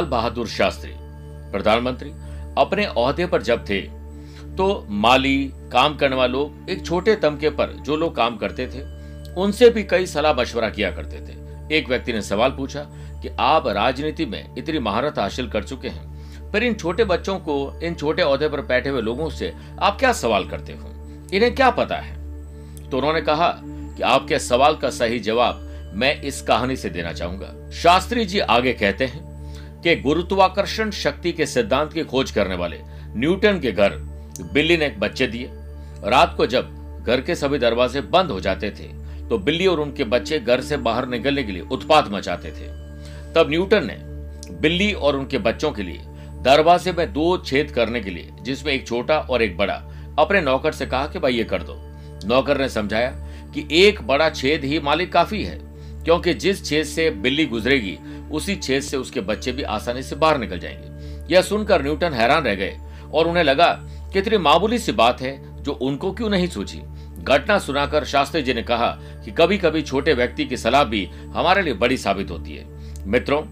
लाल बहादुर शास्त्री, प्रधानमंत्री, अपने ओहदे पर जब थे तो माली, काम करने वाले एक छोटे तमके पर जो लोग काम करते थे, उनसे भी कई सलाह मशवरा किया करते थे। एक व्यक्ति ने सवाल पूछा कि आप राजनीति में इतनी महारत हासिल कर चुके हैं, पर इन छोटे बच्चों को, इन छोटे औहदे पर बैठे हुए लोगों से आप क्या सवाल करते हो? इन्हें क्या पता है? तो उन्होंने कहा कि आपके सवाल का सही जवाब मैं इस कहानी से देना चाहूँगा। शास्त्री जी आगे कहते हैं कि गुरुत्वाकर्षण शक्ति के सिद्धांत की खोज करने वाले न्यूटन के घर बिल्ली ने एक बच्चे दिए। रात को जब घर के सभी दरवाजे बंद हो जाते थे तो बिल्ली और उनके बच्चे घर से बाहर निकलने के लिए उत्पात मचाते थे। तब न्यूटन ने बिल्ली और उनके बच्चों के लिए दरवाजे में दो छेद करने के लिए, जिसमें एक छोटा और एक बड़ा, अपने नौकर से कहा कि, भाई, ये कर दो। नौकर ने समझाया कि एक बड़ा छेद ही मालिक काफ़ी है, क्योंकि जिस छेद से बिल्ली गुजरेगी उसी छेद से उसके बच्चे भी आसानी से बाहर निकल जाएँगे। यह सुनकर न्यूटन हैरान रह गए और उन्हें लगा, कितनी मामूली सी बात है जो उनको क्यों नहीं सूझी? घटना सुनाकर शास्त्री जी ने कहा कि कभी कभी छोटे व्यक्ति की सलाह भी हमारे लिए बड़ी साबित होती है। मित्रों,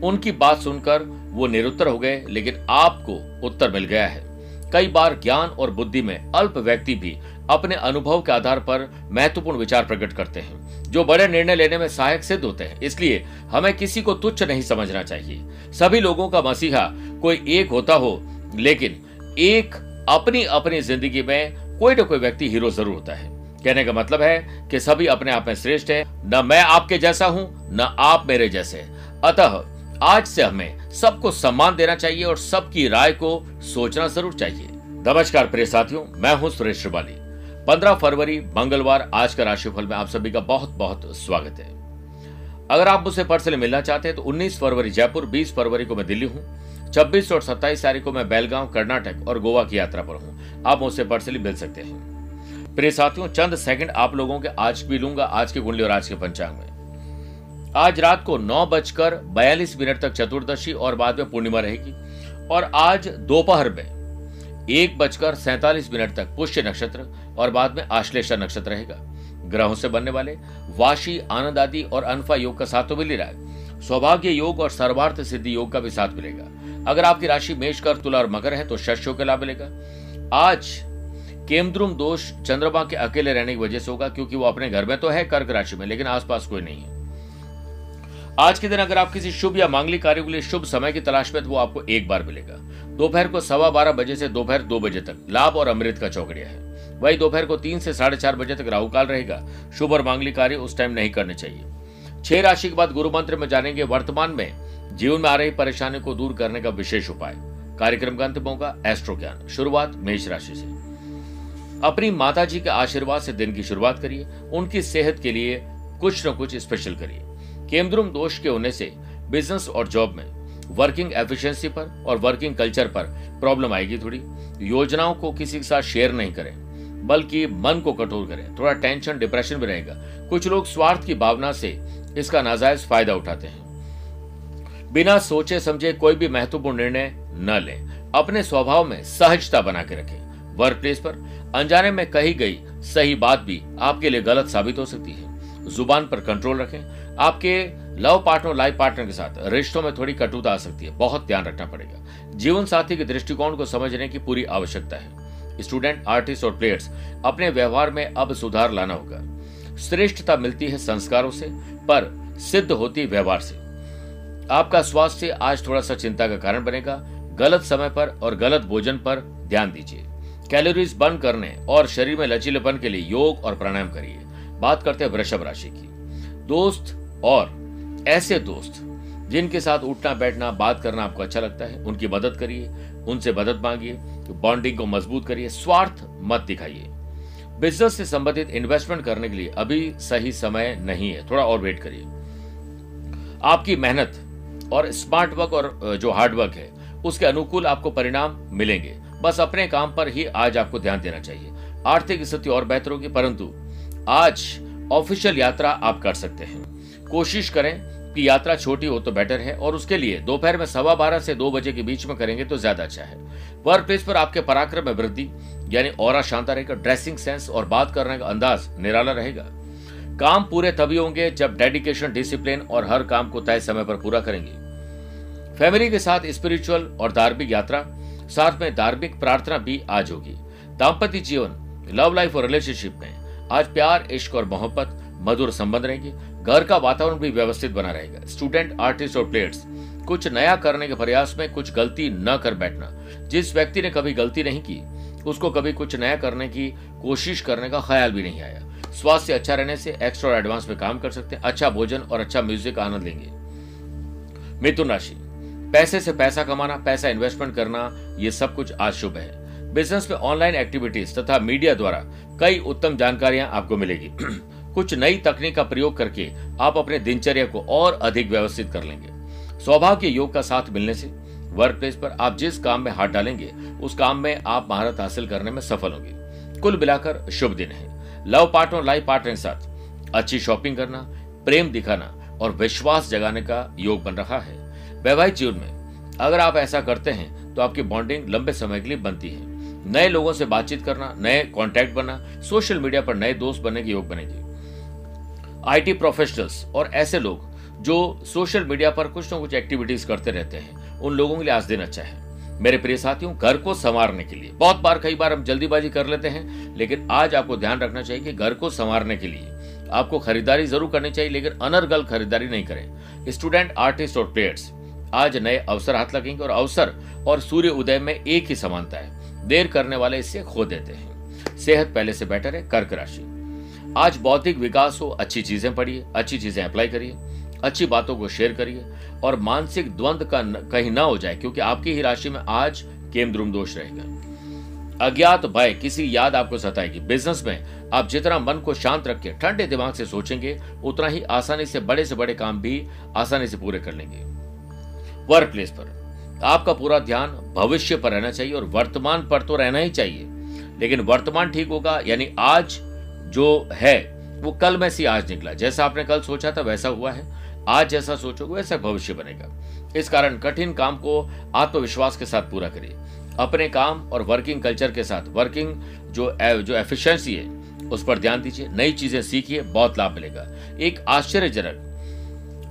उनकी बात सुनकर वो निरुत्तर हो गए, लेकिन आपको उत्तर मिल गया है। कई बार ज्ञान और बुद्धि में अल्प व्यक्ति भी अपने अनुभव के आधार पर महत्वपूर्ण विचार प्रकट करते हैं। जो बड़े निर्णय लेने में सहायक सिद्ध होते हैं। इसलिए हमें किसी को तुच्छ नहीं समझना चाहिए। सभी लोगों का मसीहा कोई एक होता हो, लेकिन एक अपनी अपनी ज़िंदगी में कोई ना कोई व्यक्ति हीरो ज़रूर होता है। कहने का मतलब है कि सभी अपने आप में श्रेष्ठ है। न मैं आपके जैसा हूँ, न आप मेरे जैसे अतः आज से हमें सबको सम्मान देना चाहिए और सबकी राय को सोचना ज़रूर चाहिए। नमस्कार प्रिय साथियों, मैं हूँ सुरेश श्रिवाली। पंद्रह फरवरी, मंगलवार, आज का राशिफल में आप सभी का बहुत बहुत स्वागत है। अगर आप मुझसे पर्सनली मिलना चाहते हैं तो 19 फरवरी जयपुर 20 फरवरी को मैं दिल्ली हूँ 26 और 27 तारीख को मैं बेलगांव, कर्नाटक और गोवा की यात्रा पर हूँ। आप मुझसे पर्सनली मिल सकते हैं। प्रिय साथियों, चंद सेकंड आप लोगों के आज भी लूँगा, आज की कुंडली और आज के पंचांग में। आज रात को नौ बजकर बयालीस मिनट तक चतुर्दशी और बाद में पूर्णिमा रहेगी, और आज दोपहर में एक बजकर सैतालीस मिनट तक पुष्य नक्षत्र और बाद में आश्लेषा नक्षत्र रहेगा। ग्रहों से बनने वाले वाशी, आनंद आदि और अनफा योग का साथ तो मिल ही रहा है। सौभाग्य योग और सर्वार्थ सिद्धि योग का भी साथ मिलेगा। अगर आपकी राशि मेष कर तुला और मकर है तो शस्यों के लाभ मिलेगा। आज केमद्रुम दोष चंद्रमा के अकेले रहने की वजह से होगा, क्योंकि वो अपने घर में तो है कर्क राशि में, लेकिन आसपास कोई नहीं है। आज के दिन अगर आप किसी शुभ या मांगलिक कार्य के लिए शुभ समय की तलाश में तो वो आपको एक बार मिलेगा। दोपहर को सवा बारह बजे से दोपहर दो बजे तक लाभ और अमृत का चौकड़िया है। वही दोपहर को तीन से साढ़े चार बजे तक राहुकाल रहेगा। शुभ और मांगलिक कार्य उस टाइम नहीं करने चाहिए। छह राशि के बाद गुरु मंत्र में जानेंगे, वर्तमान में जीवन में आ रही परेशानी को दूर करने का विशेष उपाय। कार्यक्रम का अंतिम होगा एस्ट्रो ज्ञान शुरुआत मेष राशि से। अपनी माता जी के आशीर्वाद से दिन की शुरुआत करिए। उनकी सेहत के लिए कुछ न कुछ स्पेशल करिए। केमद्रुम दोष के होने से बिज़नेस और जॉब में वर्किंग एफिशिएंसी पर और वर्किंग कल्चर पर प्रॉब्लम आएगी थोड़ी। योजनाओं को किसी के साथ शेयर नहीं करें, बल्कि मन को कठोर करें। थोड़ा टेंशन डिप्रेशन भी रहेगा। कुछ लोग स्वार्थ की भावना से इसका नाजायज फ़ायदा उठाते हैं। बिना सोचे समझे कोई भी महत्वपूर्ण निर्णय न लें। अपने स्वभाव में सहजता बना के रखें। वर्क प्लेस पर अनजाने में कही गई सही बात भी आपके लिए गलत साबित हो सकती है। ज़ुबान पर कंट्रोल रखें। आपके लव पार्टनर लाइफ पार्टनर के साथ रिश्तों में थोड़ी कटुता आ सकती है। बहुत ध्यान रखना पड़ेगा। जीवन साथी के दृष्टिकोण को समझने की पूरी आवश्यकता है। स्टूडेंट, आर्टिस्ट और प्लेयर्स, अपने व्यवहार में अब सुधार लाना होगा। श्रेष्ठता मिलती है संस्कारों से, पर सिद्ध होती व्यवहार से। आपका स्वास्थ्य आज थोड़ा सा चिंता का कारण बनेगा। गलत समय पर और गलत भोजन पर ध्यान दीजिए। कैलोरीज बर्न करने और शरीर में लचीलेपन के लिए योग और प्राणायाम करिए। बात करते हैं वृषभ राशि की। दोस्त और ऐसे दोस्त जिनके साथ उठना बैठना बात करना आपको अच्छा लगता है, उनकी मदद करिए, उनसे मदद मांगिए बॉन्डिंग को मज़बूत करिए, स्वार्थ मत दिखाइए। बिज़नेस से संबंधित इन्वेस्टमेंट करने के लिए अभी सही समय नहीं है, थोड़ा और वेट करिए। आपकी मेहनत और स्मार्ट वर्क और जो हार्ड वर्क है, उसके अनुकूल आपको परिणाम मिलेंगे। बस अपने काम पर ही आज आपको ध्यान देना चाहिए। आर्थिक स्थिति और बेहतर होगी, परंतु आज ऑफिशियल यात्रा आप कर सकते हैं। कोशिश करें कि यात्रा छोटी हो तो बेटर है और उसके लिए दोपहर में सवा बारह से दो बजे के बीच में करेंगे तो ज़्यादा अच्छा है। वर्क प्लेस पर आपके पराक्रम में वृद्धि, यानी और शानदार रहेगा, ड्रेसिंग सेंस और बात करने का अंदाज निराला रहेगा। काम पूरे तभी होंगे जब डेडिकेशन, डिसिप्लिन और हर काम को तय समय पर पूरा करेंगे। फैमिली के साथ स्पिरिचुअल और धार्मिक यात्रा, साथ में धार्मिक प्रार्थना भी आज होगी। दाम्पत्य जीवन, लव लाइफ और रिलेशनशिप में आज प्यार, इश्क और मोहब्बत, मधुर संबंध रहेंगे। घर का वातावरण भी व्यवस्थित बना रहेगा। स्टूडेंट आर्टिस्ट और प्लेयर्स कुछ नया करने के प्रयास में कुछ गलती न कर बैठना। जिस व्यक्ति ने कभी गलती नहीं की, उसको कभी कुछ नया करने की कोशिश करने का ख्याल भी नहीं आया। स्वास्थ्य अच्छा रहने से एक्स्ट्रा और एडवांस में काम कर सकते हैं अच्छा भोजन और अच्छा म्यूज़िक आनंद लेंगे। मिथुन राशि, पैसे से पैसा कमाना, पैसा इन्वेस्टमेंट करना, ये सब कुछ आज शुभ है। बिज़नेस में ऑनलाइन एक्टिविटीज़ तथा मीडिया द्वारा कई उत्तम जानकारियाँ आपको मिलेगी। कुछ नई तकनीक का प्रयोग करके आप अपने दिनचर्या को और अधिक व्यवस्थित कर लेंगे। सौभाग्य योग का साथ मिलने से वर्क प्लेस पर आप जिस काम में हाथ डालेंगे, उस काम में आप महारत हासिल करने में सफल होंगे। कुल मिलाकर शुभ दिन है। लव पार्टनर लाइफ पार्टनर के साथ अच्छी शॉपिंग करना, प्रेम दिखाना और विश्वास जगाने का योग बन रहा है। वैवाहिक जीवन में अगर आप ऐसा करते हैं तो आपकी बॉन्डिंग लंबे समय के लिए बनती है। नए लोगों से बातचीत करना, नए कॉन्टैक्ट बनना सोशल मीडिया पर नए दोस्त बनने के योग बनेगी। आईटी प्रोफेशनल्स और ऐसे लोग जो सोशल मीडिया पर कुछ न कुछ एक्टिविटीज़ करते रहते हैं, उन लोगों के लिए आज दिन अच्छा है। मेरे प्रिय साथियों, घर को संवारने के लिए। बहुत बार, कई बार हम जल्दीबाजी कर लेते हैं, लेकिन आज आपको ध्यान रखना चाहिए कि घर को संवारने के लिए आपको खरीदारी ज़रूर करनी चाहिए, लेकिन अनर्गल खरीदारी नहीं करें। स्टूडेंट आर्टिस्ट और प्लेयर्स आज नए अवसर हाथ लगेंगे और अवसर और सूर्य उदय में एक ही समानता है। देर करने वाले इससे खो देते हैं। सेहत पहले से बेटर है, कर्क राशि। आज बौद्धिक विकास हो, अच्छी चीज़ें पढ़िए, अच्छी चीज़ें अप्लाई करिए, अच्छी बातों को शेयर करिए और मानसिक द्वंद का कहीं ना हो जाए, क्योंकि आपकी ही राशि में आज केम द्रुम दोष रहेगा। अज्ञात भय, किसी याद आपको सताएगी। बिज़नेस में आप जितना मन को शांत रख के ठंडे दिमाग से सोचेंगे, उतना ही आसानी से बड़े से बड़े काम भी आसानी से पूरे कर लेंगे। वर्क प्लेस पर आपका पूरा ध्यान भविष्य पर रहना चाहिए और वर्तमान पर तो रहना ही चाहिए। लेकिन वर्तमान ठीक होगा, यानी आज जो है, वो कल में सी आज निकला। जैसा आपने कल सोचा था, वैसा हुआ है। आज जैसा सोचोगे, वैसा भविष्य बनेगा। इस कारण कठिन काम को आत्मविश्वास के साथ पूरा करिए। अपने काम और वर्किंग कल्चर के साथ। वर्किंग जो जो एफिशिएंसी है, उस पर ध्यान दीजिए। नई चीज़ें सीखिए, बहुत लाभ मिलेगा। एक आश्चर्यजनक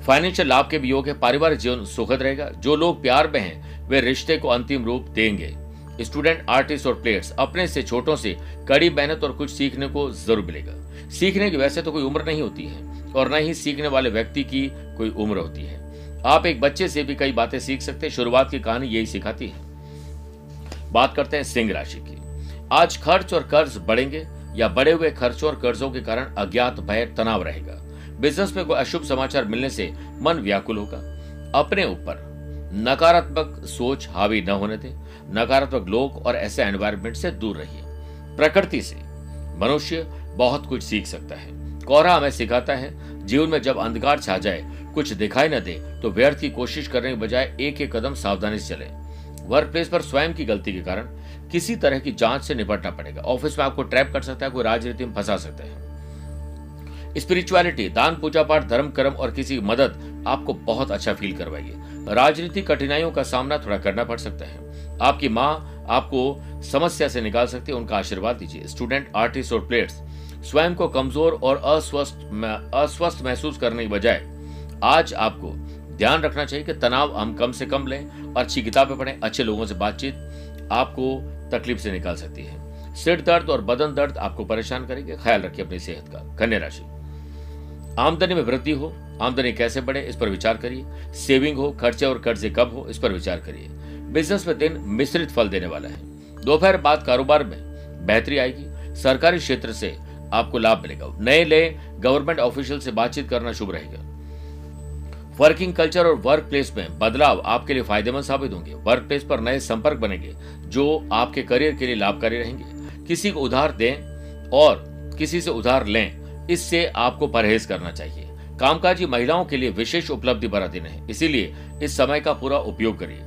फाइनेंशियल लाभ के भी योग है। पारिवारिक जीवन सुखद रहेगा। जो लोग प्यार में हैं, वे रिश्ते को अंतिम रूप देंगे। स्टूडेंट, आर्टिस्ट और प्लेयर्स अपने से छोटों से कड़ी मेहनत और कुछ सीखने को ज़रूर मिलेगा। सीखने की वैसे तो कोई उम्र नहीं होती है और न ही सीखने वाले व्यक्ति की कोई उम्र होती है। आप एक बच्चे से भी कई बातें सीख सकते हैं, शुरुआत की कहानी यही सिखाती है। बात करते हैं सिंह राशि की। आज खर्च और कर्ज बढ़ेंगे या बढ़े हुए खर्चों और कर्जों के कारण अज्ञात भय, तनाव रहेगा। बिज़नेस में कोई अशुभ समाचार मिलने से मन व्याकुल होगा। अपने ऊपर नकारात्मक सोच हावी न होने दें। नकारात्मक लोग और ऐसे एनवायरमेंट से दूर रहिए। प्रकृति से। मनुष्य बहुत कुछ सीख सकता है। कोहरा हमें सिखाता है, जीवन में जब अंधकार छा जाए, कुछ दिखाई न दे तो व्यर्थ की कोशिश करने के बजाय एक एक कदम सावधानी से चले। वर्क प्लेस पर स्वयं की गलती के कारण किसी तरह की जाँच से निपटना पड़ेगा। ऑफ़िस में आपको ट्रैप कर सकता है, कोई राजनीति में फंसा सकता है। स्पिरिचुअलिटी दान, पूजा पाठ, धर्म, कर्म और किसी की मदद आपको बहुत अच्छा फील करवाइए। राजनीतिक कठिनाइयों का सामना थोड़ा करना पड़ सकता है। आपकी माँ आपको समस्या से निकाल सकती है, उनका आशीर्वाद दीजिए। स्टूडेंट आर्टिस्ट और प्लेयर्स स्वयं को कमज़ोर और अस्वस्थ अस्वस्थ महसूस करने की बजाय, आज आपको ध्यान रखना चाहिए कि तनाव हम कम से कम लें, अच्छी किताबें पढ़ें, अच्छे लोगों से बातचीत आपको तकलीफ़ से निकाल सकती है। सिर दर्द और बदन दर्द आपको परेशान करेंगे। ख्याल रखिए अपनी सेहत का। कन्या राशि, आमदनी में वृद्धि हो, आमदनी कैसे बढ़े, इस पर विचार करिए। सेविंग हो, खर्चे और कर्जे कब हो, इस पर विचार करिए। बिज़नेस में दिन मिश्रित फल देने वाला है। दोपहर बाद कारोबार में बेहतरी आएगी। सरकारी क्षेत्र से आपको लाभ मिलेगा। नए नए गवर्नमेंट ऑफिशियल से बातचीत करना शुभ रहेगा। वर्किंग कल्चर और वर्क प्लेस में बदलाव आपके लिए फ़ायदेमंद साबित होंगे। वर्क प्लेस पर नए संपर्क बनेंगे, जो आपके करियर के लिए लाभकारी रहेंगे। किसी को उधार दें और किसी से उधार लें, इससे आपको परहेज करना चाहिए। कामकाजी महिलाओं के लिए विशेष उपलब्धि भरा दिन है। इसीलिए इस समय का पूरा उपयोग करिए।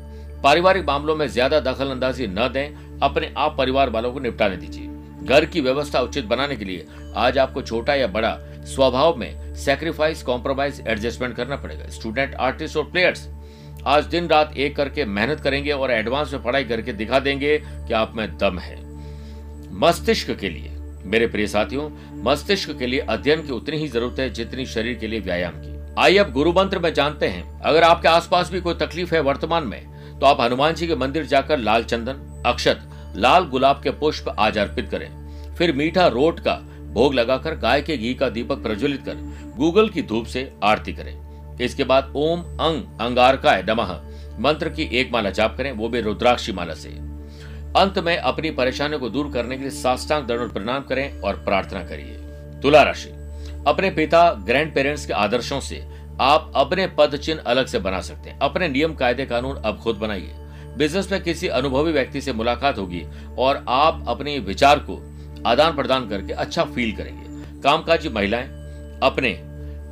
पारिवारिक मामलों में ज़्यादा दखल अंदाजी न दें, अपने आप परिवार वालों को निपटाने दीजिए। घर की व्यवस्था उचित बनाने के लिए आज आपको छोटा या बड़ा स्वभाव में सेक्रीफाइस कॉम्प्रोमाइज एडजस्टमेंट करना पड़ेगा। स्टूडेंट आर्टिस्ट और प्लेयर्स आज दिन रात एक करके मेहनत करेंगे और एडवांस में पढ़ाई करके दिखा देंगे कि आप में दम है। मस्तिष्क के लिए, मेरे प्रिय साथियों, मस्तिष्क के लिए अध्ययन की उतनी ही ज़रूरत है जितनी शरीर के लिए व्यायाम की। आइए अब गुरु मंत्र में जानते हैं। अगर आपके आसपास भी कोई तकलीफ़ है वर्तमान में तो आप हनुमान जी के मंदिर जाकर लाल चंदन, अक्षत, लाल गुलाब के पुष्प आज अर्पित करें। फिर मीठा रोट का भोग लगाकर गाय के घी का दीपक प्रज्वलित कर गूगल की धूप से आरती करें। इसके बाद ओम अंग अंगारकाय नमः, मंत्र की एक माला जाप करें, वो भी रुद्राक्षी माला से। अंत में अपनी परेशानियों को दूर करने के लिए साष्टांग दंड प्रणाम करें और प्रार्थना करिए। तुला राशि। अपने पिता ग्रैंड पेरेंट्स के आदर्शों से आप अपने पद चिन्ह अलग से बना सकते हैं। अपने नियम, कायदे, कानून अब खुद बनाइए। बिज़नेस में किसी अनुभवी व्यक्ति से मुलाकात होगी और आप अपने विचार को आदान प्रदान करके अच्छा फील करेंगे। कामकाजी महिलाएँ अपने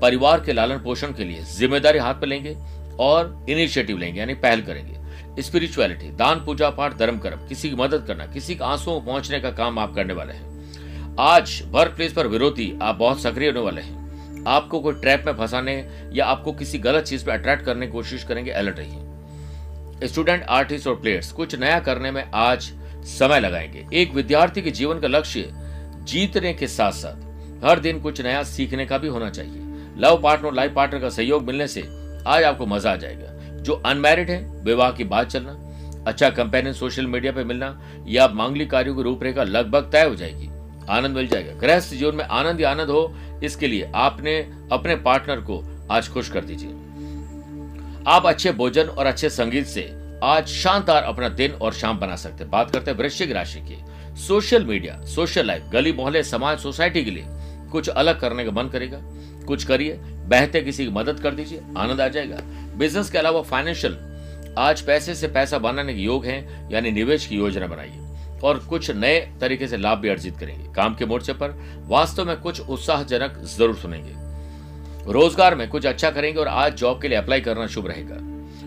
परिवार के लालन पोषण के लिए ज़िम्मेदारी हाथ में लेंगे और इनिशिएटिव लेंगे, यानी पहल करेंगे। स्पिरिचुअलिटी दान, पूजा पाठ, धर्म, कर्म, किसी की मदद करना, किसी के आंसुओं पहुँचने का काम आप करने वाले हैं। आज वर्क प्लेस पर विरोधी आप बहुत सक्रिय होने वाले हैं। आपको कोई ट्रैप में फंसाने या आपको किसी गलत चीज़ पे अट्रैक्ट करने की कोशिश करेंगे, अलर्ट रहिए। स्टूडेंट, आर्टिस्ट और प्लेयर्स, कुछ नया करने में आज समय लगाएँगे। एक विद्यार्थी के जीवन का लक्ष्य जीतने के साथ साथ हर दिन कुछ नया सीखने का भी होना चाहिए। लव पार्टनर और लाइफ पार्टनर का सहयोग मिलने से आज आपको मज़ा आ जाएगा। जो अनमेरिड है, विवाह की बात चलना अच्छा कंपेनियन सोशल मीडिया पे मिलना या मांगलिक कार्यों की रूपरेखा लगभग तय हो जाएगी। आनंद मिल जाएगा। गृहस्थ जीवन में आनंद ही आनंद हो इसके लिए आपने अपने पार्टनर को आज खुश कर दीजिए। आप अच्छे भोजन और अच्छे संगीत से आज शानदार अपना दिन और शाम बना सकते हैं। बात करते हैं वृश्चिक राशि की। सोशल मीडिया, सोशल लाइफ, गली मोहल्ले, समाज, सोसाइटी के लिए कुछ अलग करने का मन करेगा। कुछ करिए, बहते किसी की मदद कर दीजिए, आनंद आ जाएगा। बिज़नेस के अलावा फाइनेंशियल आज पैसे से पैसा बनाने के योग है, यानी निवेश की योजना बनाइए। और कुछ नए तरीके से लाभ भी अर्जित करेंगे। काम के मोर्चे पर वास्तव में कुछ उत्साहजनक ज़रूर सुनेंगे। रोज़गार में कुछ अच्छा करेंगे और आज जॉब के लिए अप्लाई करना शुभ रहेगा।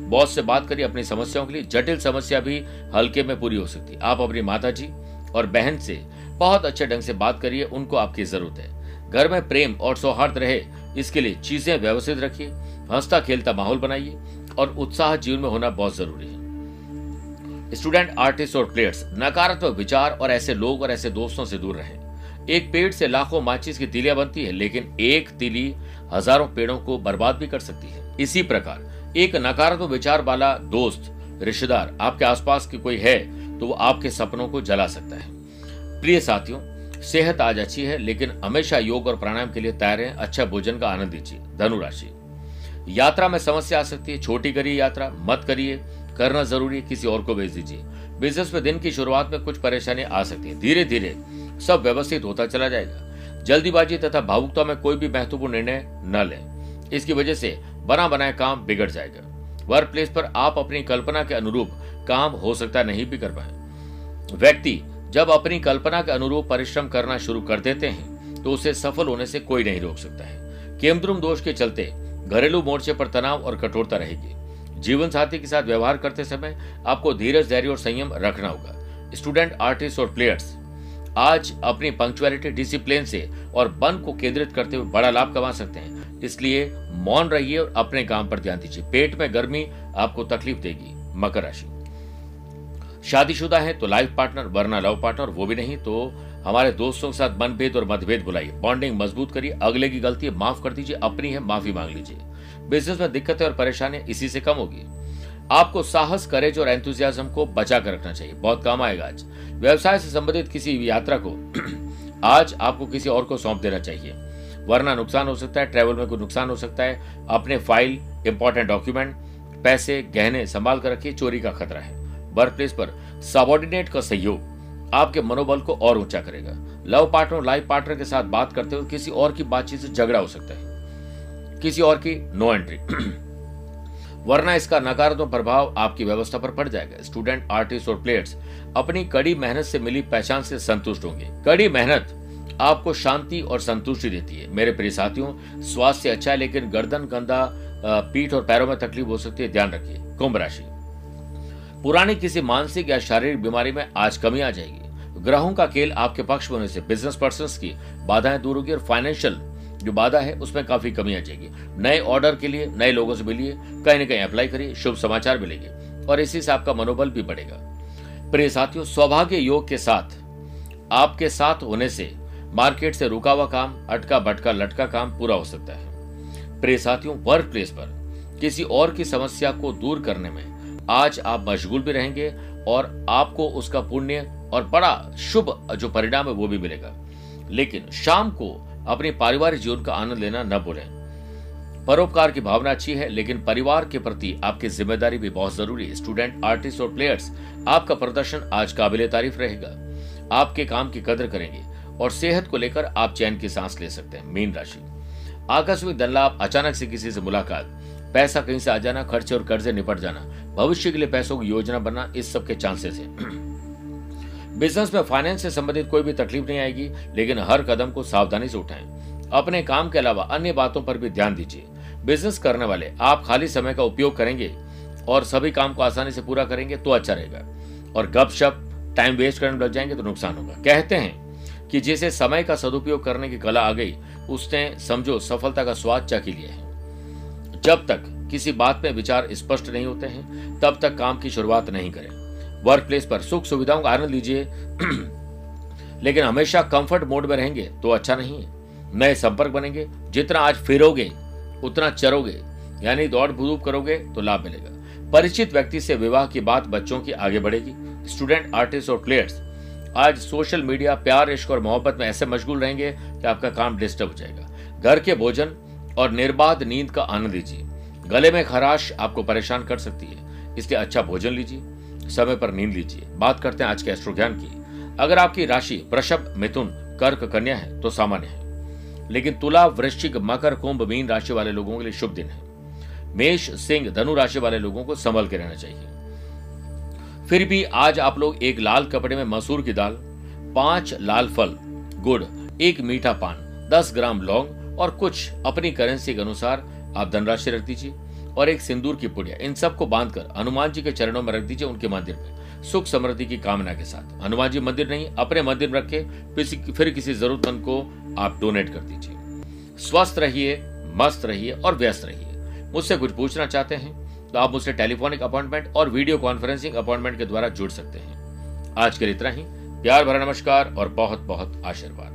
बॉस से बात करिए अपनी समस्याओं के लिए। जटिल समस्या भी हल्के में पूरी हो सकती। है आप अपनी माता जी और बहन से बहुत अच्छे ढंग से बात करिए, उनको आपकी ज़रूरत है। घर में प्रेम और सौहार्द रहे, इसके लिए चीज़ें व्यवस्थित रखिए, हंसता खेलता माहौल बनाइए और उत्साह जीवन में होना बहुत ज़रूरी है। स्टूडेंट, आर्टिस्ट और प्लेयर्स नकारात्मक विचार और ऐसे लोग और ऐसे दोस्तों से दूर रहें। एक पेड़ से लाखों माचिस की तिलियाँ बनती है, लेकिन एक तिली हज़ारों पेड़ों को बर्बाद भी कर सकती है। इसी प्रकार, एक नकारात्मक विचार वाला दोस्त, रिश्तेदार आपके आसपास की कोई है तो वो आपके सपनों को जला सकता है। प्रिय साथियों, सेहत आज अच्छी है, लेकिन हमेशा योग और प्राणायाम के लिए तैयार है अच्छा भोजन का आनंद लीजिए। धनुराशि, यात्रा में समस्या आ सकती है, छोटी करिए यात्रा, मत करिए करना ज़रूरी है, किसी और को भेज दीजिए। बिज़नेस में दिन की शुरुआत में कुछ परेशानी आ सकती है। धीरे धीरे सब व्यवस्थित होता चला जाएगा। जल्दीबाजी तथा भावुकता में कोई भी महत्वपूर्ण निर्णय न लें। इसकी वजह से बना बनाया काम बिगड़ जाएगा। वर्क प्लेस पर आप अपनी कल्पना के अनुरूप काम हो सकता नहीं भी कर पाए। व्यक्ति जब अपनी कल्पना के अनुरूप परिश्रम करना शुरू कर देते हैं तो उसे सफल होने से कोई नहीं रोक सकता है। केमद्रुम दोष के चलते घरेलू मोर्चे पर तनाव और कठोरता रहेगी। जीवन साथी के साथ व्यवहार करते समय आपको धीरज, धैर्य और संयम रखना होगा। स्टूडेंट आर्टिस्ट और प्लेयर्स आज अपनी पंक्चुअलिटी डिसिप्लिन से और बन को केंद्रित करते हुए बड़ा लाभ कमा सकते हैं। इसलिए मौन रहिए और अपने काम पर ध्यान दीजिए। पेट में गर्मी आपको तकलीफ़ देगी, मकर राशि। शादीशुदा है तो लाइफ पार्टनर वरना लव पार्टनर वो भी नहीं तो हमारे दोस्तों के साथ मनभेद और मतभेद बुलाइए। बॉन्डिंग मज़बूत करिए, अगले की गलती माफ़ कर दीजिए, अपनी है, माफ़ी मांग लीजिए। बिज़नेस में दिक्कतें और परेशानियाँ इसी से कम होगी। आपको साहस करेज और एंथुजियाज्म को बचा कर रखना चाहिए। बहुत काम आएगा आज। व्यवसाय से संबंधित किसी यात्रा को आज आपको किसी और को सौंप देना चाहिए। वरना नुकसान हो सकता है ट्रेवल में कोई नुकसान हो सकता है। अपने फ़ाइल इंपॉर्टेंट डॉक्यूमेंट पैसे, गहने संभाल कर रखिए, चोरी का खतरा है। वर्क प्लेस पर सबॉर्डिनेट का सहयोग आपके मनोबल को और ऊँचा करेगा। लव पार्टनर लाइफ पार्टनर के साथ बात करते हुए किसी और की बातचीत से झगड़ा हो सकता है। किसी और की नो एंट्री वरना इसका नकारात्मक प्रभाव आपकी व्यवस्था पर पड़ जाएगा। स्टूडेंट आर्टिस्ट और प्लेयर्स अपनी कड़ी मेहनत से मिली पहचान से संतुष्ट होंगे। कड़ी मेहनत आपको शांति और संतुष्टि देती है। मेरे प्रिय साथियों, स्वास्थ्य अच्छा है, लेकिन गर्दन, कंधा पीठ और पैरों में तकलीफ़ हो सकती है। ध्यान रखिए, कुंभ राशि। पुरानी किसी मानसिक या शारीरिक बीमारी में आज कमी आ जाएगी। ग्रहों का खेल आपके पक्ष में होने से बिज़नेस पर्सन की बाधाएँ दूर होगी और फाइनेंशियल जो बाधा है, उसमें काफ़ी कमी आ जाएगी। नए ऑर्डर के लिए, नए लोगों से मिलिए, कहीं ना कहीं अप्लाई करिए, शुभ समाचार मिलेंगे। और इसी से आपका मनोबल भी बढ़ेगा। प्रिय साथियों, सौभाग्य योग के साथ, आपके साथ होने से मार्केट से रुका हुआ काम, अटका भटका लटका काम पूरा हो सकता है। प्रिय साथियों वर्क प्लेस पर किसी और की समस्या को दूर करने में आज आप मशगूल भी रहेंगे और आपको उसका पुण्य और बड़ा शुभ जो परिणाम है वो भी मिलेगा। लेकिन शाम को अपने पारिवारिक जीवन का आनंद लेना न भूलें। परोपकार की भावना अच्छी है, लेकिन परिवार के प्रति आपकी ज़िम्मेदारी भी बहुत ज़रूरी है। स्टूडेंट, आर्टिस्ट और प्लेयर्स, आपका प्रदर्शन आज काबिल तारीफ़ रहेगा। आपके काम की कदर करेंगे और सेहत को लेकर आप चैन की सांस ले सकते हैं। मीन राशि। आकस्मिक धन लाभ अचानक से किसी से मुलाकात, पैसा कहीं से आ जाना, खर्चे और कर्जे निपट जाना, भविष्य के लिए पैसों की योजना बनना, इस सब के चांसेस है। बिज़नेस में फाइनेंस से संबंधित कोई भी तकलीफ़ नहीं आएगी, लेकिन हर कदम को सावधानी से उठाएँ। अपने काम के अलावा अन्य बातों पर भी ध्यान दीजिए। बिज़नेस करने वाले, आप खाली समय का उपयोग करेंगे और सभी काम को आसानी से पूरा करेंगे तो अच्छा रहेगा। और गपशप टाइम वेस्ट करने लग जाएँगे तो नुकसान होगा। कहते हैं कि जिसे समय का सदुपयोग करने की कला आ गई, उसने समझो सफलता का स्वाद चाकी लिया है। जब तक किसी बात में विचार स्पष्ट नहीं होते हैं, तब तक काम की शुरुआत नहीं करें। वर्क प्लेस पर सुख सुविधाओं का आनंद लीजिए। लेकिन हमेशा कंफर्ट मोड में रहेंगे तो अच्छा नहीं है। नए संपर्क बनेंगे। जितना आज फिरोगे, उतना चरोगे। यानी दौड़ धूप करोगे तो लाभ मिलेगा। परिचित व्यक्ति से विवाह की बात बच्चों की आगे बढ़ेगी। स्टूडेंट आर्टिस्ट और प्लेयर्स आज सोशल मीडिया प्यार, इश्क और मोहब्बत में ऐसे मशगूल रहेंगे कि आपका काम डिस्टर्ब हो जाएगा। घर के भोजन और निर्बाध नींद का आनंद लीजिए। गले में खराश आपको परेशान कर सकती है। इसलिए अच्छा भोजन लीजिए। समय पर नींद लीजिए। बात करते हैं आज के एस्ट्रो ज्ञान की। अगर आपकी राशि वृषभ, मिथुन, कर्क, कन्या है तो सामान्य है। लेकिन तुला, वृश्चिक, मकर, कुंभ, मीन राशि वाले लोगों के लिए शुभ दिन है। मेष, सिंह, धनु राशि वाले लोगों को संभल के रहना चाहिए। फिर भी आज आप लोग एक लाल कपड़े में मसूर की दाल, पाँच लाल फल, गुड़, एक मीठा पान, दस ग्राम लौंग और कुछ अपनी करेंसी के अनुसार आप धनराशि रख दीजिए। और एक सिंदूर की पुड़िया। इन सबको बांधकर हनुमान जी के चरणों में रख दीजिए उनके मंदिर में। सुख समृद्धि की कामना के साथ। हनुमान जी मंदिर नहीं, अपने मंदिर में रखे, फिर किसी जरूरतमंद को आप डोनेट कर दीजिए। स्वस्थ रहिए, मस्त रहिए और व्यस्त रहिए। मुझसे कुछ पूछना चाहते हैं? तो आप मुझसे टेलीफोनिक अपॉइंटमेंट और वीडियो कॉन्फ्रेंसिंग अपॉइंटमेंट के द्वारा जुड़ सकते हैं। आज के लिए इतना ही। प्यार भरा नमस्कार और बहुत बहुत आशीर्वाद।